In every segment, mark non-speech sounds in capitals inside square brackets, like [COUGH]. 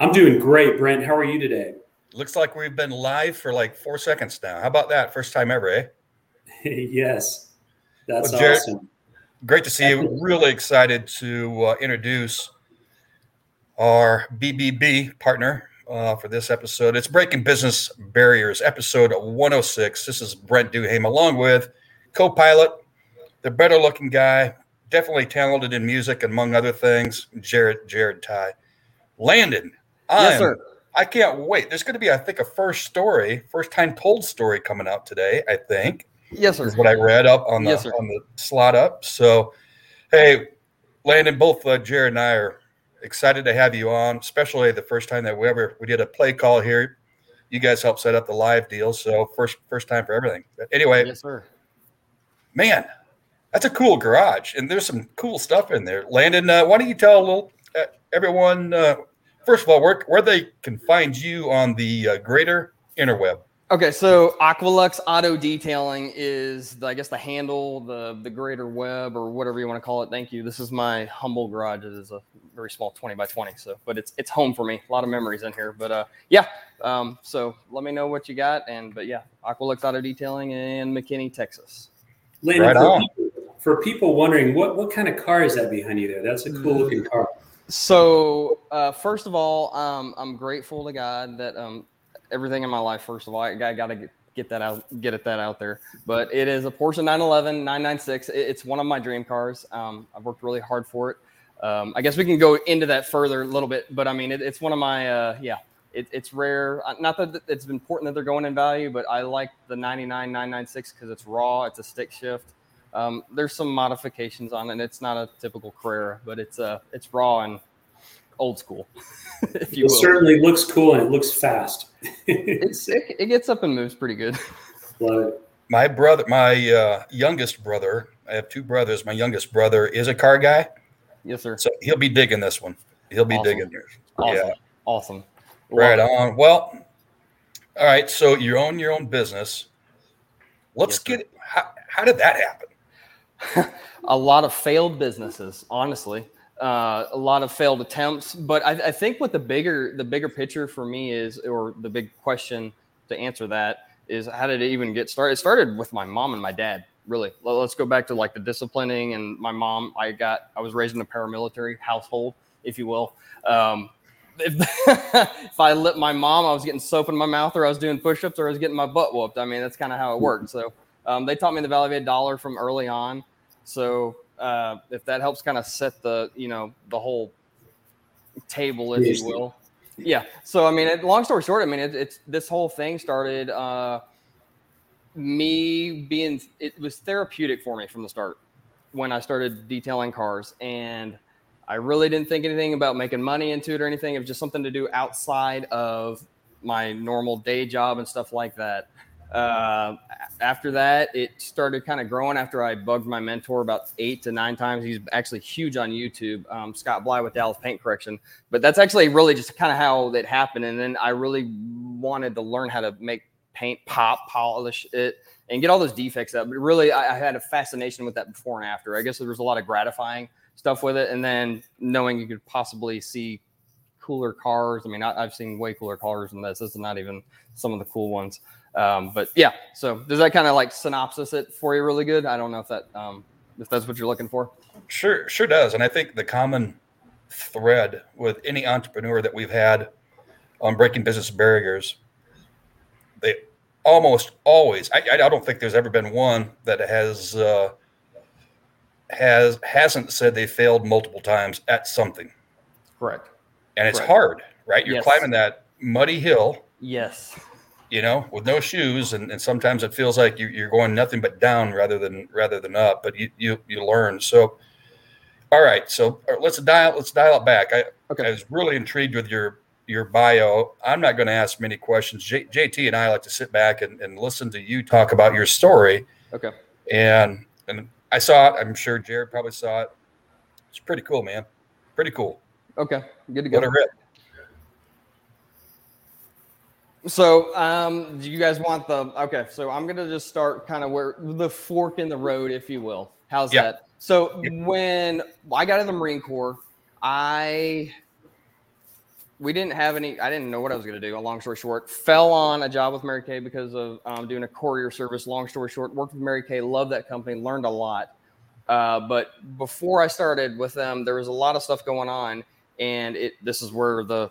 I'm doing great, Brent. How are you today? Looks like we've been live for like four seconds now. How about that? First time ever, eh? [LAUGHS] yes, that's Well, Jared- awesome. Great to see you. Really excited to uh, introduce our BBB partner uh, for this episode. It's Breaking Business Barriers, episode 106. This is Brent Duham, along with co pilot, the better looking guy, definitely talented in music, among other things, Jared, Jared Ty. Landon, Yes, I'm- sir. I can't wait. There's going to be, I think, a first story, first time told story coming out today, I think Yes, sir. is what I read up on the Yes, on the slot up. So, hey, Landon, both uh, Jared and I are excited to have you on, especially the first time that we ever we did a play call here. You guys helped set up the live deal, so first first time for everything. But anyway, Yes, sir. man, that's a cool garage, and there's some cool stuff in there. Landon, uh, why don't you tell a little uh, everyone uh, first of all where where they can find you on the uh, greater interweb? Okay, so Aqualux Auto Detailing is, I guess, the handle, the the greater web, or whatever you want to call it. Thank you. This is my humble garage. It is a very small twenty by twenty, so but it's it's home for me. A lot of memories in here, but uh, yeah. Um, so let me know what you got, and but yeah, Aqualux Auto Detailing in McKinney, Texas. Landon, Right for, on. people, for people wondering, what, what kind of car is that behind you there? That's a cool looking car. So, uh, first of all, um, I'm grateful to God that um, everything in my life. First of all, I, got to get, get that out, get it that out there. But it is a Porsche 911 996. It- it's one of my dream cars. Um, I've worked really hard for it. Um, I guess we can go into that further a little bit, but I mean, it, it's one of my uh, yeah. It, it's rare. Uh, Not that it's important that they're going in value, but I like the 99 996 because it's raw. It's a stick shift. Um, there's some modifications on it. And it's not a typical Carrera, but it's uh, it's raw and old school, [LAUGHS] if you It will. certainly looks cool and it looks fast. [LAUGHS] It's, it, it gets up and moves pretty good. [LAUGHS] Love it. my brother, my uh, youngest brother, I have two brothers. My youngest brother is a car guy, yes, sir. so he'll be digging this one. He'll be Awesome. digging yours. Awesome. Yeah, Awesome. right Love it. on. Well, all right. So you own your own business. Let's Yes, get. How, how did that happen? [LAUGHS] a lot of failed businesses, honestly. Uh, a lot of failed attempts, but I, I think what the bigger the bigger picture for me is, or the big question to answer that is, how did it even get started? It started with my mom and my dad. Really, Let- let's go back to like the disciplining and my mom. I got I was raised in a paramilitary household, if you will. Um, if, [LAUGHS] if I lit my mom, I was getting soap in my mouth, or I was doing push-ups, or I was getting my butt whooped. I mean, that's kind of how it worked. So um, they taught me the value of a dollar from early on. So uh, if that helps kind of set the you know the whole table, if you will. Yeah. So I mean, it, long story short, I mean, it, it's this whole thing started. Uh, me being it was therapeutic for me from the start when I started detailing cars and I really didn't think anything about making money into it or anything. It was just something to do outside of my normal day job and stuff like that. Uh, after that, it started kind of growing after I bugged my mentor about eight to nine times. He's actually huge on YouTube, um, Scott Bly with Dallas Paint Correction. But that's actually really just kind of how it happened. And then I really wanted to learn how to make paint pop, polish it, and get all those defects out. But really, I, I had a fascination with that before and after. I guess there was a lot of gratifying stuff with it. And then knowing you could possibly see cooler cars. I mean, I, I've seen way cooler cars than this. This is not even some of the cool ones. Um, but yeah, so does that kind of like synopsis it for you really good? I don't know if that um, if that's what you're looking for. Sure, sure does. And I think the common thread with any entrepreneur that we've had on breaking business barriers, they almost always. I, I don't think there's ever been one that has uh, has hasn't said they failed multiple times at something, Correct. and it's Correct. hard, right? You're Yes. climbing that muddy hill, Yes. You know, with no shoes, and, and sometimes it feels like you, you're going nothing but down rather than rather than up. But you you you learn. So, all right, so let's dial let's dial it back. I Okay. I was really intrigued with your your bio. I'm not going to ask many questions. J, JT and I like to sit back and, and listen to you talk about your story. Okay. And and I saw it. I'm sure Jared probably saw it. It's pretty cool, man. Pretty cool. Okay. Good to go. What a rip. So, um, do you guys want the? Okay, so I'm gonna just start kind of where the fork in the road, if you will. How's Yeah. that? So when I got in the Marine Corps, I we didn't have any. I didn't know what I was going to do. A long story short, fell on a job with Mary Kay because of um, doing a courier service. Long story short, worked with Mary Kay, loved that company, learned a lot. Uh, but before I started with them, there was a lot of stuff going on, and it. This is where the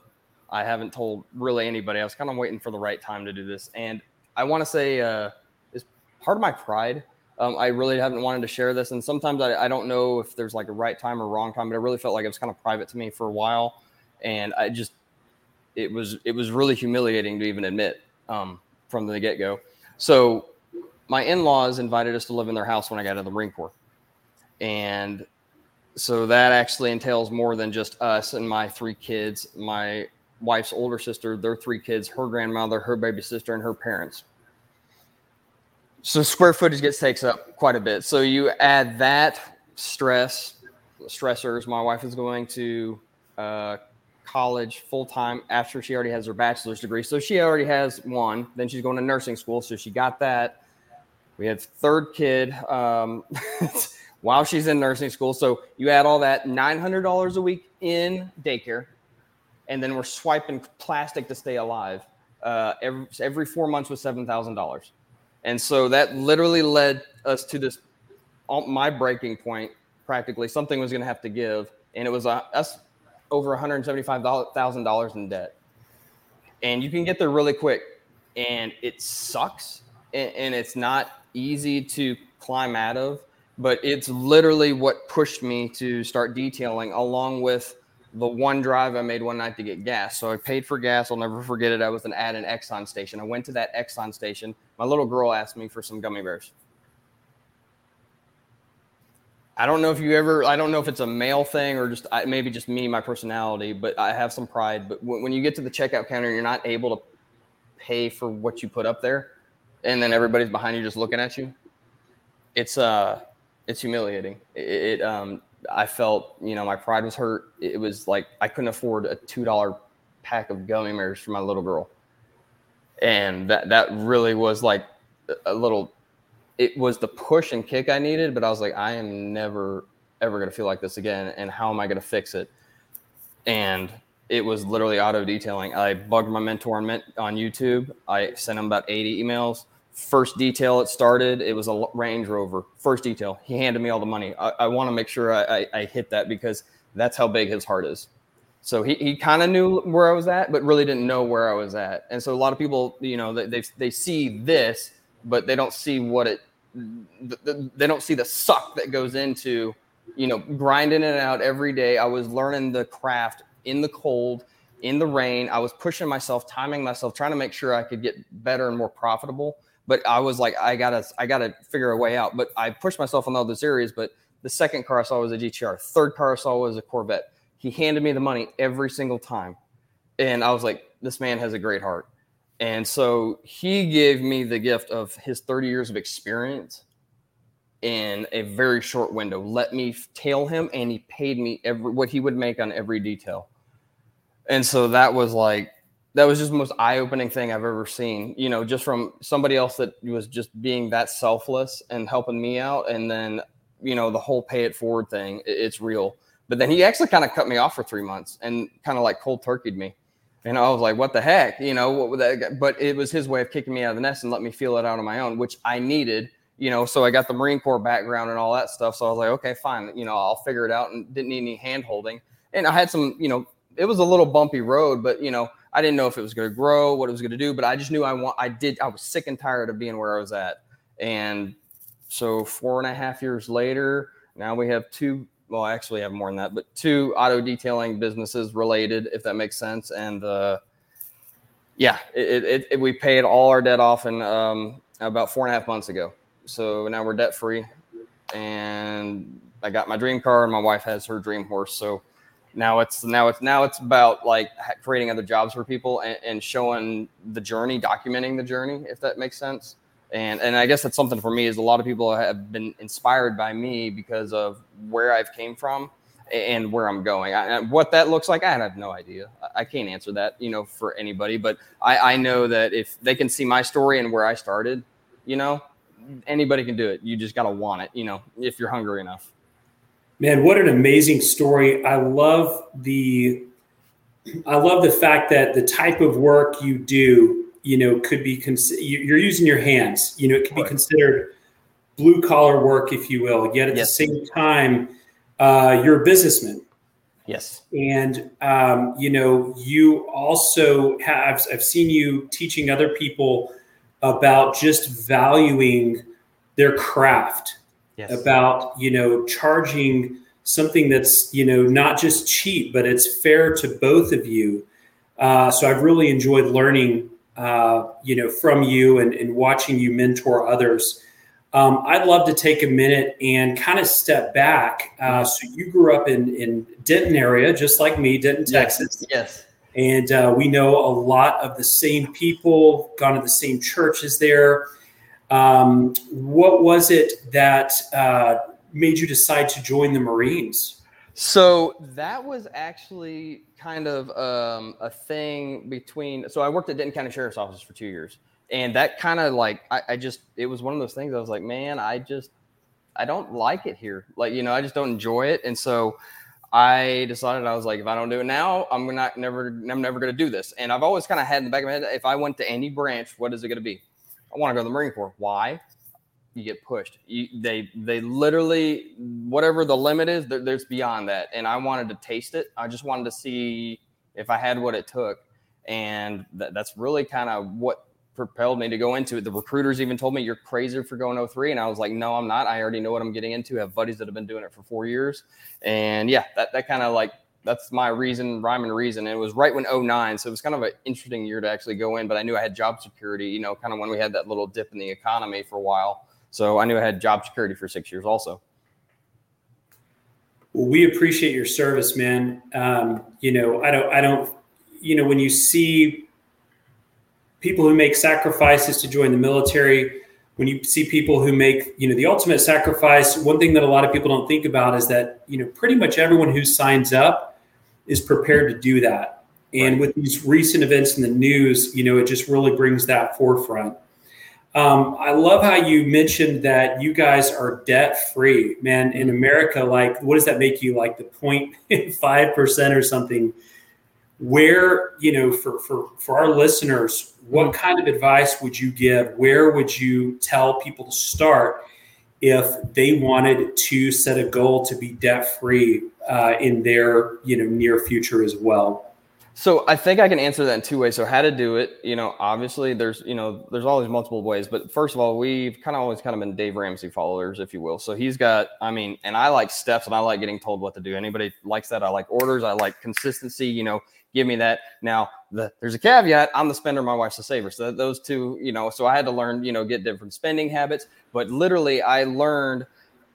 I haven't told really anybody. I was kind of waiting for the right time to do this, and I want to say uh, part of my pride. Um, I really haven't wanted to share this, and sometimes I, I don't know if there's like a right time or wrong time, but I really felt like it was kind of private to me for a while, and I just it was it was really humiliating to even admit um, from the get go. So my in laws invited us to live in their house when I got out of the Marine Corps, and so that actually entails more than just us and my three kids. My wife's older sister, their three kids, her grandmother, her baby sister, and her parents. So square footage gets takes up quite a bit. So you add that stress, stressors. My wife is going to uh, college full time after she already has her bachelor's degree. So she already has one. Then she's going to nursing school. So she got that. We had third kid um, [LAUGHS] while she's in nursing school. So you add all that $900 a week in daycare. And then we're swiping plastic to stay alive. Uh, every, every four months was $7,000. And so that literally led us to this, my breaking point practically. Something was going to have to give. And it was uh, us over $175,000 in debt. And you can get there really quick. And it sucks. And, and it's not easy to climb out of. But it's literally what pushed me to start detailing, along with the one drive I made one night to get gas. So I paid for gas. I'll never forget it. I was an at an Exxon station. I went to that Exxon station. My little girl asked me for some gummy bears. I don't know if you ever, I don't know if it's a male thing or just maybe just me, my personality, but I have some pride. But when you get to the checkout counter and you're not able to pay for what you put up there, and then everybody's behind you just looking at you, it's, uh, it's humiliating. It, it um, I felt, you know, my pride was hurt. It was like I couldn't afford a two dollar pack of gummy bears for my little girl, and that that really was like a little it was the push and kick I needed, but I was like, I am never ever going to feel like this again. And how am I going to fix it? And it was literally auto detailing. I bugged my mentor on, on YouTube. I sent him about 80 emails. First detail it started, it was a Range Rover. First detail, he handed me all the money. I, I want to make sure I, I, I hit that because that's how big his heart is. So he, he kind of knew where I was at, but really didn't know where I was at. And so a lot of people, you know, they, they, they see this, but they don't see what it they don't see the suck that goes into you know grinding it out every day i was learning the craft in the cold in the rain i was pushing myself timing myself trying to make sure i could get better and more profitable but i was like i gotta i gotta figure a way out. But i pushed myself in all but the second car i saw was a gtr third car i saw was a corvette. He handed me the money every single time. And i was like this man has a great heart. And so he gave me the gift of his 30 years of experience in a very short window. Let me tail him, and he paid me every what he would make on every detail. And so that was like that was just the most eye-opening thing I've ever seen. You know, just from somebody else that was just being that selfless and helping me out, and then you know the whole pay it forward thing. It's real. But then he actually kind of cut me off for three months and kind of like cold turkeyed me. And I was like, what the heck? You know, what that? But it was his way of kicking me out of the nest and let me feel it out on my own, which I needed, you know. So I got the Marine Corps background and all that stuff. So I was like, okay, fine. You know, I'll figure it out and didn't need any hand holding. And I had some, you know, it was a little bumpy road, but, you know, I didn't know if it was going to grow, what it was going to do. But I just knew I want, I did, I was sick and tired of being where I was at. And so four and a half years later, now we have two well, I actually have more than that, but two auto detailing businesses related, if that makes sense. And uh, yeah, it, it, it, we paid all our debt off in um, about four and a half months ago. So now we're debt free, and I got my dream car, and my wife has her dream horse. So now it's now it's now it's about like creating other jobs for people and, and showing the journey, documenting the journey, if that makes sense and and I guess that's something for me is a lot of people have been inspired by me because of where I've came from and where I'm going. I, what that looks like, I have no idea. I can't answer that, you know, for anybody. But I, I know that if they can see my story and where I started, you know, anybody can do it. You just got to want it, you know, if you're hungry enough. Man, what an amazing story! I love the I love the fact that the type of work you do, you know, could be cons- you're using your hands. You know, it could be considered blue collar work, if you will. Yet at yes. the same time, uh, you're a businessman. Yes. And um, you know, you also have. I've seen you teaching other people about just valuing their craft. Yes. About you know charging something that's you know not just cheap, but it's fair to both of you. Uh, so I've really enjoyed learning, uh, you know, from you and, and watching you mentor others. Um, I'd love to take a minute and kind of step back. Uh, so you grew up in in Denton area, just like me, Denton, Texas. Yes. And uh, we know a lot of the same people, gone to the same churches there. Um, what was it that uh, made you decide to join the Marines? So that was actually kind of um, a thing between. So I worked at Denton County Sheriff's Office for two years and that kind of like I, I, just it was one of those things i was like man i just i don't like it here like you know i just don't enjoy it and so i decided i was like if i don't do it now i'm not never i'm never going to do this and i've always kind of had in the back of my head if i went to any branch what is it going to be i want to go to the marine corps why you get pushed you, they they literally whatever the limit is there, there's beyond that and i wanted to taste it i just wanted to see if i had what it took and th- that's really kind of what propelled me to go into it. The recruiters even told me you're crazy for going 03. And I was like, no, I'm not. I already know what I'm getting into. I have buddies that have been doing it for four years. And yeah, that, that kind of like, that's my reason, rhyme and reason. And it was right when 09. So it was kind of an interesting year to actually go in, but I knew I had job security, you know, kind of when we had that little dip in the economy for a while. So I knew I had job security for six years also. Well, we appreciate your service, man. Um, you know, I don't, I don't, you know, when you see people who make sacrifices to join the military when you see people who make you know the ultimate sacrifice one thing that a lot of people don't think about is that you know pretty much everyone who signs up is prepared to do that. And with these recent events in the news you know it just really brings that forefront. Um, i love how you mentioned that you guys are debt free man in america like what does that make you like the 0.5% or something? Where you know for for for our listeners what kind of advice would you give? Where would you tell people to start if they wanted to set a goal to be debt free uh, in their you know near future as well so I think I can answer that in two ways. So how to do it, you know, obviously there's, you know, there's always multiple ways, but first of all, we've kind of always kind of been Dave Ramsey followers, if you will. So he's got, I mean, and I like steps and I like getting told what to do. Anybody likes that? I like orders. I like consistency, you know, give me that. Now, the, there's a caveat. I'm the spender. My wife's the saver. So those two, you know, so I had to learn, you know, get different spending habits. But literally, I learned,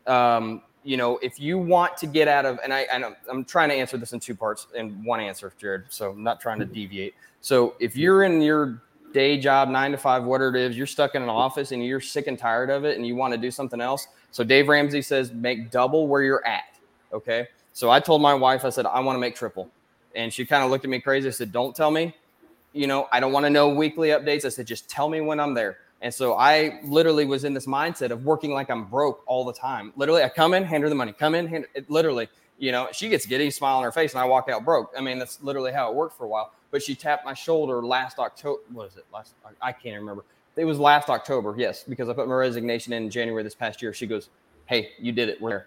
um, you know, if you want to get out of, and I, I'm, I'm trying to answer this in two parts in one answer, Jared. So I'm not trying to deviate. So if you're in your day job, nine to five, whatever it is, you're stuck in an office and you're sick and tired of it and you want to do something else. So Dave Ramsey says, make double where you're at. Okay. So I told my wife, I said, I want to make triple. And she kind of looked at me crazy. I said, Don't tell me. You know, I don't want to know weekly updates. I said, Just tell me when I'm there. And so I literally was in this mindset of working like I'm broke all the time. Literally, I come in, hand her the money, come in, hand it, literally, you know, she gets giddy, smile on her face, and I walk out broke. I mean, that's literally how it worked for a while. But she tapped my shoulder last October. What is it? Last, I can't remember. It was last October, yes, because I put my resignation in January this past year. She goes, Hey, you did it. We're there.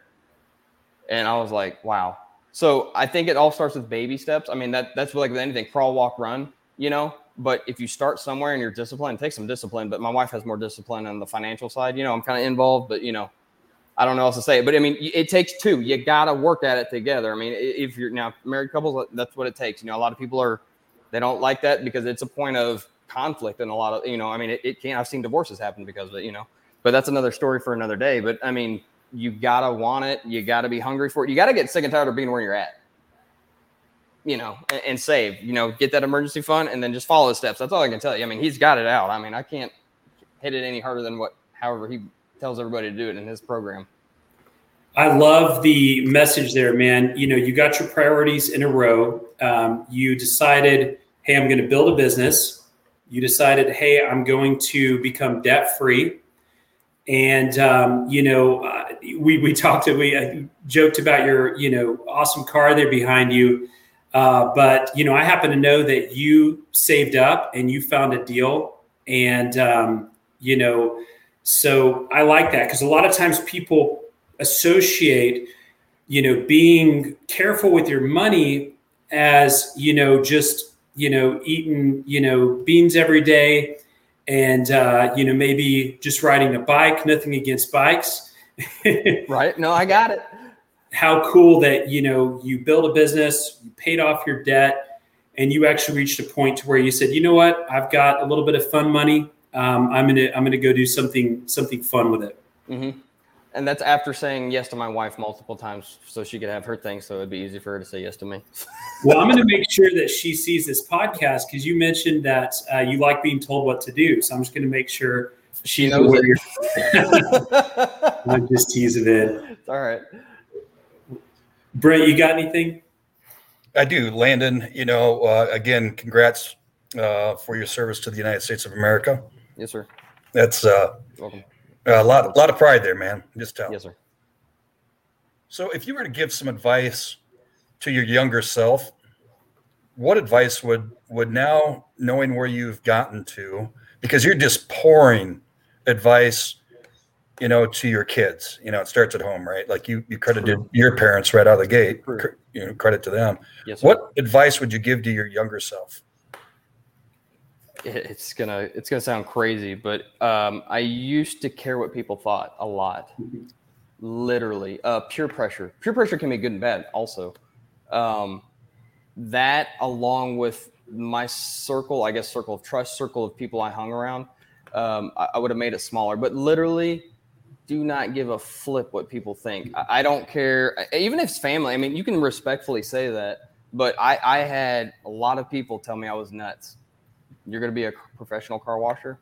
And I was like, Wow, so I think it all starts with baby steps. I mean, that that's like with anything, crawl, walk, run, you know. But if you start somewhere and you're disciplined, take some discipline. But my wife has more discipline on the financial side. You know, I'm kind of involved, but you know, I don't know else to say. But I mean, it takes two. You got to work at it together. I mean, if you're now married couples, that's what it takes. You know, a lot of people are they don't like that because it's a point of conflict and a lot of you know. I mean, it, it can't. I've seen divorces happen because of it. You know, but that's another story for another day. But I mean, you gotta want it. You gotta be hungry for it. You gotta get sick and tired of being where you're at. You know, and, and, save. You know, get that emergency fund, and then just follow the steps. That's all I can tell you. I mean, he's got it out. I mean, I can't hit it any harder than what, however, he tells everybody to do it in his program. I love the message there, man. You know, you got your priorities in a row. Um, you decided, hey, I'm going to build a business. You decided, hey, I'm going to become debt free. And um, you know, uh, we we talked we uh, joked about your you know awesome car there behind you. Uh, but you know, I happen to know that you saved up and you found a deal, and um, you know, so I like that because a lot of times people associate, you know, being careful with your money as you know just you know eating you know beans every day and uh, you know maybe just riding a bike nothing against bikes. [LAUGHS] Right. No i got it. How cool that you know you built a business you paid off your debt and you actually reached a point to where you said you know what? I've got a little bit of fun money. Um, i'm gonna i'm gonna go do something something fun with it. Mm-hmm. And that's after saying yes to my wife multiple times so she could have her thing so it'd be easy for her to say yes to me [LAUGHS] well i'm gonna make sure that she sees this podcast because you mentioned that uh, you like being told what to do so i'm just gonna make sure she knows it. [LAUGHS] i'm just teasing it all right Brent, you got anything? I do, Landon. You know, uh, again, congrats uh, for your service to the United States of America. Yes, sir. That's uh, welcome. A lot, a lot of pride there, man. Just tell. Yes, sir. So, if you were to give some advice to your younger self, what advice would would now, knowing where you've gotten to, because you're just pouring advice you know, to your kids. You know, it starts at home, right? Like you, you credited True. your parents right out of the gate. True. You know, credit to them. Yes, what advice would you give to your younger self? It's gonna, it's gonna sound crazy, but um, I used to care what people thought a lot. Literally, uh, pressure. Peer pressure can be good and bad. Also, um, that along with my circle, I guess, circle of trust, circle of people I hung around, um, I, I would have made it smaller. But literally, do not give a flip what people think. I, I don't care, even if it's family. I mean, you can respectfully say that, but I, I had a lot of people tell me I was nuts. You're going to be a professional car washer.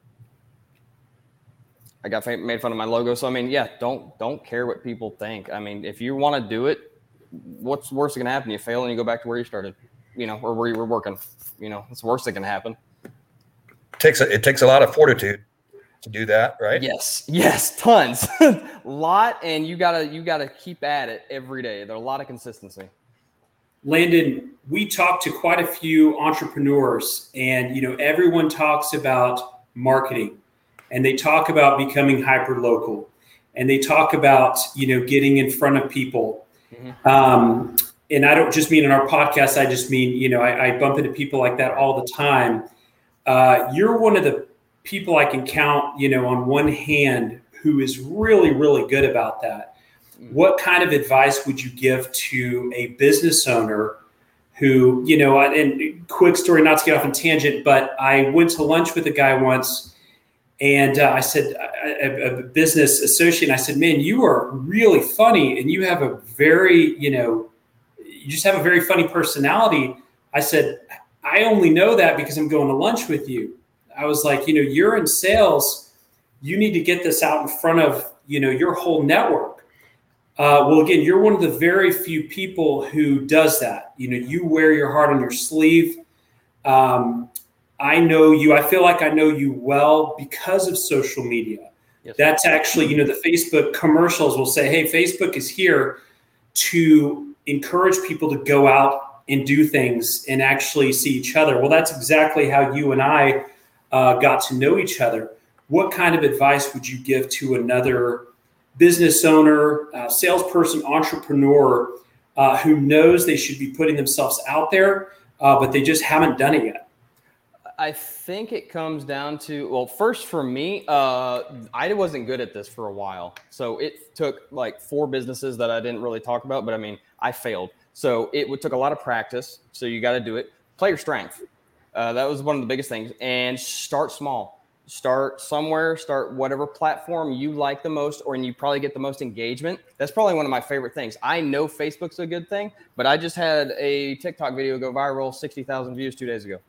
I got made fun of my logo. So I mean, yeah, don't don't care what people think. I mean, if you want to do it, what's worse that can happen? You fail and you go back to where you started, you know, or where you were working. You know, it's worse that can happen. It takes a, it takes a lot of fortitude to do that, right? Yes, yes, tons, [LAUGHS] lot, and you gotta you gotta keep at it every day. There's a lot of consistency. Landon, we talked to quite a few entrepreneurs, and you know everyone talks about marketing, and they talk about becoming hyper local, and they talk about you know getting in front of people. Mm-hmm. Um, and I don't just mean in our podcast. I just mean you know I, I bump into people like that all the time. Uh, you're one of the people I can count, you know, on one hand who is really, really good about that. What kind of advice would you give to a business owner who, you know, and quick story, not to get off on tangent, but I went to lunch with a guy once and uh, I said, a, a, business associate, I said, man, you are really funny and you have a very, you know, you just have a very funny personality. I said, I only know that because I'm going to lunch with you. I was like, you know, you're in sales. You need to get this out in front of, you know, your whole network. Uh, well, again, you're one of the very few people who does that. You know, you wear your heart on your sleeve. Um, I know you. I feel like I know you well because of social media. Yes. That's actually, you know, the Facebook commercials will say, "Hey, Facebook is here to encourage people to go out and do things and actually see each other." Well, that's exactly how you and I uh, got to know each other. What kind of advice would you give to another business owner, uh, salesperson, entrepreneur uh, who knows they should be putting themselves out there, uh, but they just haven't done it yet? I think it comes down to well, first for me, uh, I wasn't good at this for a while, so it took like four businesses that I didn't really talk about, but I mean, I failed. So it took a lot of practice. So you got to do it. Play your strength. Uh, that was one of the biggest things. And start small. Start somewhere. Start whatever platform you like the most, or and you probably get the most engagement. That's probably one of my favorite things. I know Facebook's a good thing, but I just had a TikTok video go viral, sixty thousand views two days ago.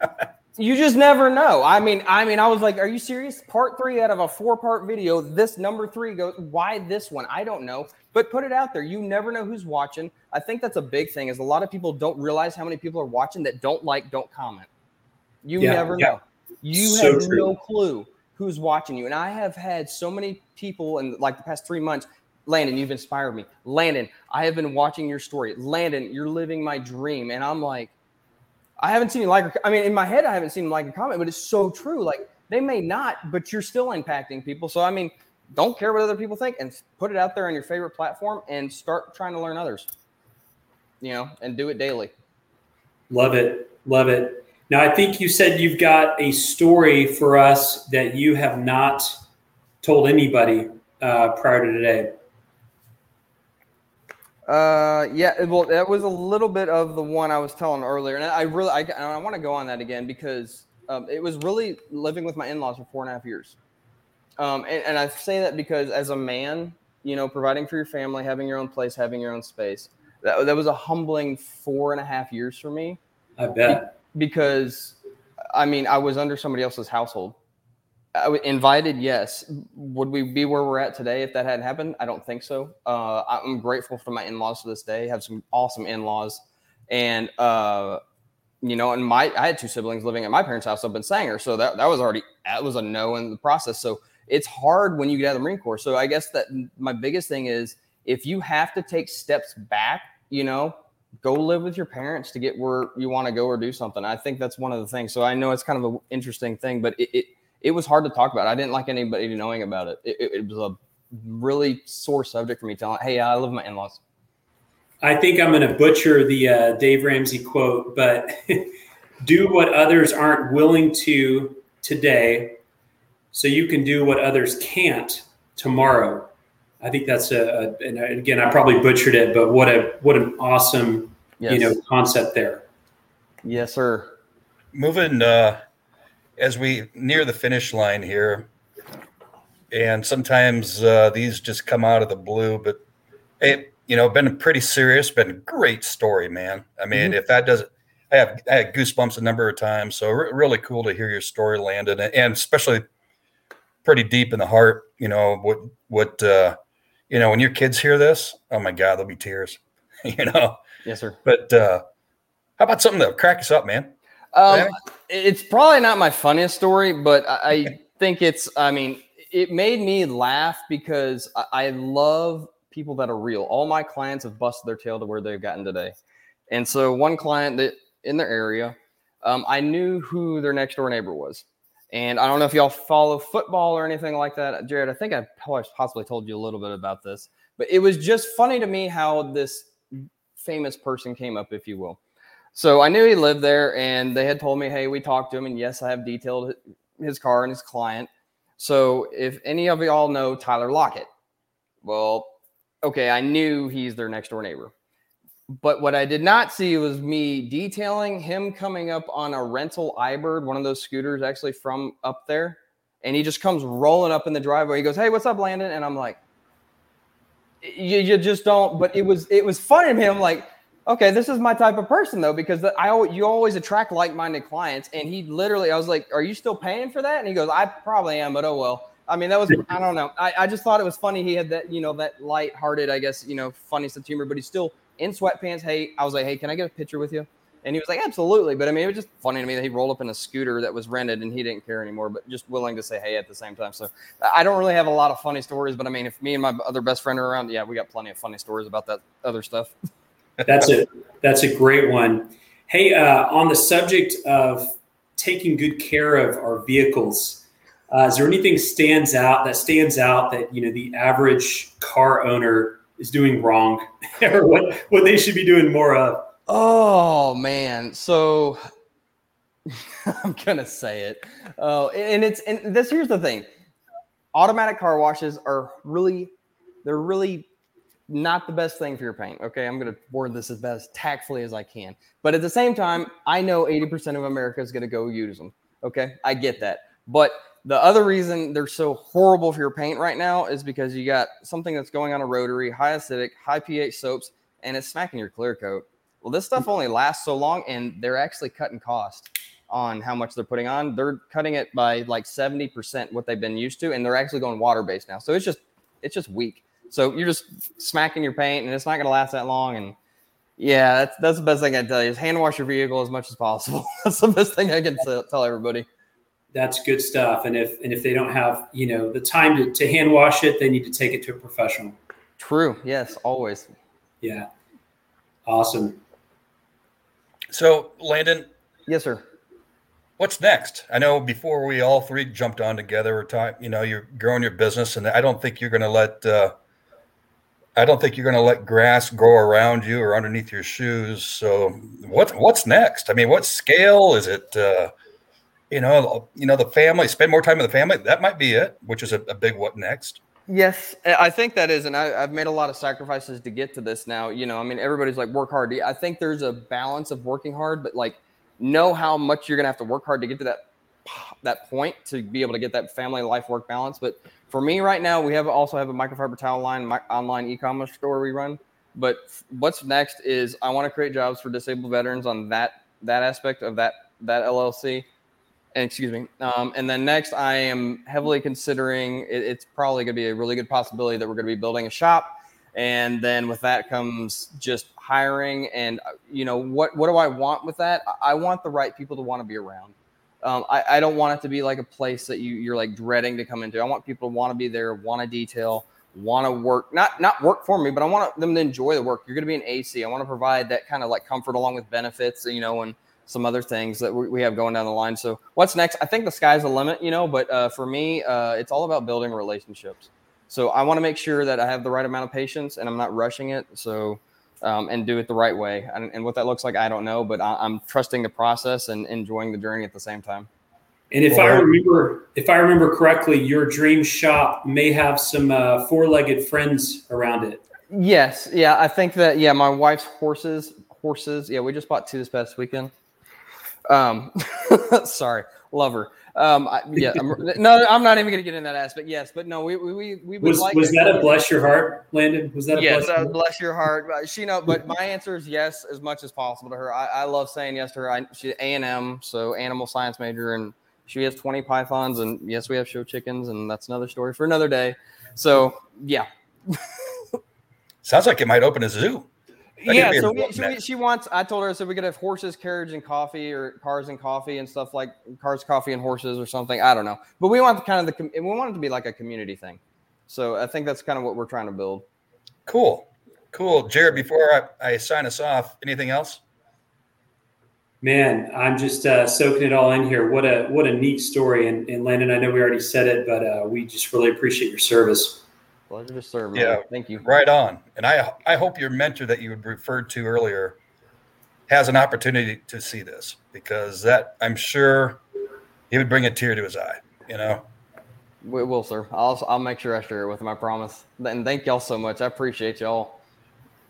[LAUGHS] you just never know. I mean, I mean, I was like, "Are you serious?" Part three out of a four-part video. This number three goes. Why this one? I don't know but put it out there. You never know who's watching. I think that's a big thing. Is a lot of people don't realize how many people are watching that don't like, don't comment. You yeah, never yeah. know. You so have true. no clue who's watching you. And I have had so many people in like the past three months Landon, you've inspired me. Landon, I have been watching your story. Landon, you're living my dream. And I'm like, I haven't seen you like, I mean, in my head, I haven't seen like a comment, but it's so true. Like they may not, but you're still impacting people. So, I mean, don't care what other people think and put it out there on your favorite platform and start trying to learn others, you know, and do it daily. Love it. Love it. Now, I think you said you've got a story for us that you have not told anybody uh, prior to today. Uh, yeah, well, that was a little bit of the one I was telling earlier, and I really, I, I want to go on that again because um, it was really living with my in-laws for four and a half years. Um, and, and I say that because as a man, you know, providing for your family, having your own place, having your own space, that, that was a humbling four and a half years for me. I bet. Because, I mean, I was under somebody else's household I was invited, yes. Would we be where we're at today if that hadn't happened? I don't think so. Uh, I'm grateful for my in-laws to this day. I have some awesome in-laws, and uh, you know, and my I had two siblings living at my parents' house up in Sanger, so that that was already that was a no in the process. So it's hard when you get out of the Marine Corps. So I guess that my biggest thing is if you have to take steps back, you know, go live with your parents to get where you want to go or do something. I think that's one of the things. So I know it's kind of an interesting thing, but it, it it was hard to talk about. I didn't like anybody knowing about it. It, it, it was a really sore subject for me telling, hey, I live with my in laws. I think I'm going to butcher the uh, Dave Ramsey quote, but [LAUGHS] do what others aren't willing to today so you can do what others can't tomorrow. I think that's a, a and again, I probably butchered it, but what a what an awesome yes. you know concept there. Yes, sir. Moving uh, as we near the finish line here, and sometimes uh, these just come out of the blue, but it you know been pretty serious, been a great story, man. I mean, mm-hmm. if that doesn't, I have I had goosebumps a number of times, so re- really cool to hear your story, Landon, and especially pretty deep in the heart. You know what what uh, you know when your kids hear this, oh my god, there'll be tears. [LAUGHS] you know. Yes, sir. But uh, how about something that'll crack us up, man? Um, it's probably not my funniest story, but I [LAUGHS] think it's. I mean, it made me laugh because I love people that are real. All my clients have busted their tail to where they've gotten today, and so one client that in their area, um, I knew who their next door neighbor was. And I don't know if y'all follow football or anything like that, Jared. I think I possibly told you a little bit about this, but it was just funny to me how this famous person came up, if you will. So I knew he lived there, and they had told me, hey, we talked to him, and yes, I have detailed his car and his client. So if any of y'all know Tyler Lockett, well, okay, I knew he's their next door neighbor. But what I did not see was me detailing him coming up on a rental iBird, one of those scooters actually from up there. And he just comes rolling up in the driveway. He goes, Hey, what's up, Landon? And I'm like, you, you just don't. But it was it was funny to me. I'm like, okay, this is my type of person though, because I you always attract like-minded clients. And he literally, I was like, "Are you still paying for that?" And he goes, "I probably am, but oh well." I mean, that was I don't know. I, I just thought it was funny. He had that you know that light-hearted, I guess you know, funny sense of humor, but he's still in sweatpants. Hey, I was like, "Hey, can I get a picture with you?" And he was like, "Absolutely." But I mean, it was just funny to me that he rolled up in a scooter that was rented and he didn't care anymore, but just willing to say hey at the same time. So I don't really have a lot of funny stories, but I mean, if me and my other best friend are around, yeah, we got plenty of funny stories about that other stuff. [LAUGHS] That's a that's a great one. Hey, uh, on the subject of taking good care of our vehicles, uh, is there anything stands out that stands out that you know the average car owner is doing wrong, [LAUGHS] or what what they should be doing more of? Oh man, so [LAUGHS] I'm gonna say it. Oh, and it's and this here's the thing: automatic car washes are really they're really not the best thing for your paint. Okay, I'm going to word this as best tactfully as I can. But at the same time, I know 80% of America is going to go use them. Okay, I get that. But the other reason they're so horrible for your paint right now is because you got something that's going on a rotary, high acidic, high pH soaps, and it's smacking your clear coat. Well, this stuff only lasts so long, and they're actually cutting cost on how much they're putting on. They're cutting it by like 70% what they've been used to, and they're actually going water based now. So it's just it's just weak. So you're just smacking your paint, and it's not going to last that long. And yeah, that's that's the best thing I can tell you is hand wash your vehicle as much as possible. [LAUGHS] that's the best thing I can tell everybody. That's good stuff. And if and if they don't have you know the time to, to hand wash it, they need to take it to a professional. True. Yes, always. Yeah. Awesome. So, Landon. Yes, sir. What's next? I know before we all three jumped on together, time you know you're growing your business, and I don't think you're going to let uh, I don't think you're going to let grass grow around you or underneath your shoes. So, what what's next? I mean, what scale is it? Uh, you know, you know, the family spend more time with the family. That might be it, which is a, a big what next. Yes, I think that is, and I, have made a lot of sacrifices to get to this. Now, you know, I mean, everybody's like work hard. I think there's a balance of working hard, but like know how much you're gonna have to work hard to get to that that point to be able to get that family life work balance. But for me right now, we have also have a microfiber towel line, my, online e-commerce store we run. But what's next is I want to create jobs for disabled veterans on that that aspect of that that LLC. Excuse me. Um, and then next, I am heavily considering. It, it's probably going to be a really good possibility that we're going to be building a shop and then with that comes just hiring and uh, you know what what do i want with that i want the right people to want to be around um, I, I, don't want it to be like a place that you you're like dreading to come into i want people to want to be there want to detail want to work not not work for me but i want them to enjoy the work you're going to be an ac i want to provide that kind of like comfort along with benefits you know and some other things that we have going down the line so what's next i think the sky's the limit you know but uh, for me uh, it's all about building relationships so I want to make sure that I have the right amount of patience and I'm not rushing it. So um, and do it the right way. And, and, what that looks like, I don't know, but I, am trusting the process and enjoying the journey at the same time. And if I remember, if I remember correctly, your dream shop may have some uh, four-legged friends around it. Yes, yeah, I think that. Yeah, my wife's horses, horses. Yeah, we just bought two this past weekend. Um, [LAUGHS] sorry, lover. Um, I, yeah, I'm, [LAUGHS] no, I'm not even going to get in that aspect. Yes, but no, we we we was like was that a bless your heart, Landon? Was that a yes, bless, uh, bless your heart? [LAUGHS] She know, but my answer is yes, as much as possible to her. I, I love saying yes to her. I, she's A and M, so animal science major, and she has 20 pythons, and yes, we have show chickens, and that's another story for another day. So yeah. Sounds like it might open a zoo yeah, so we, she, she, wants. I told her I said we could have horses, carriage, and coffee, or cars and coffee and stuff like cars, coffee, and horses, or something. I don't know, but we want the kind of the we want it to be like a community thing. So I think that's kind of what we're trying to build. Cool, cool, Jared. Before I, I sign us off, anything else? Man, I'm just uh, soaking it all in here. What a what a neat story, and, and Landon, I know we already said it, but uh, we just really appreciate your service. Pleasure to serve. Man. Yeah, thank you. Right on. And I I hope your mentor that you had referred to earlier has an opportunity to see this because that I'm sure he would bring a tear to his eye. You know. We will, sir. I'll I'll make sure I share it with him. I promise. And thank y'all so much. I appreciate y'all.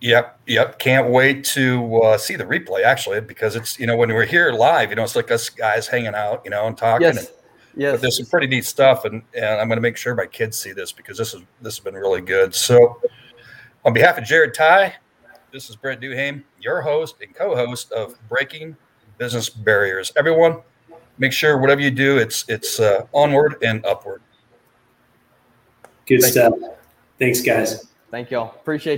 Yep, yep. Can't wait to uh, see the replay actually because it's you know when we're here live, you know, it's like us guys hanging out, you know, and talking. Yes. And, Yes. But there's some pretty neat stuff, and, and I'm going to make sure my kids see this because this is this has been really good. So, on behalf of Jared Ty, this is Brent Duham, your host and co-host of Breaking Business Barriers. Everyone, make sure whatever you do, it's it's uh, onward and upward. Good Thank stuff. You. Thanks, guys. Thank y'all. Appreciate.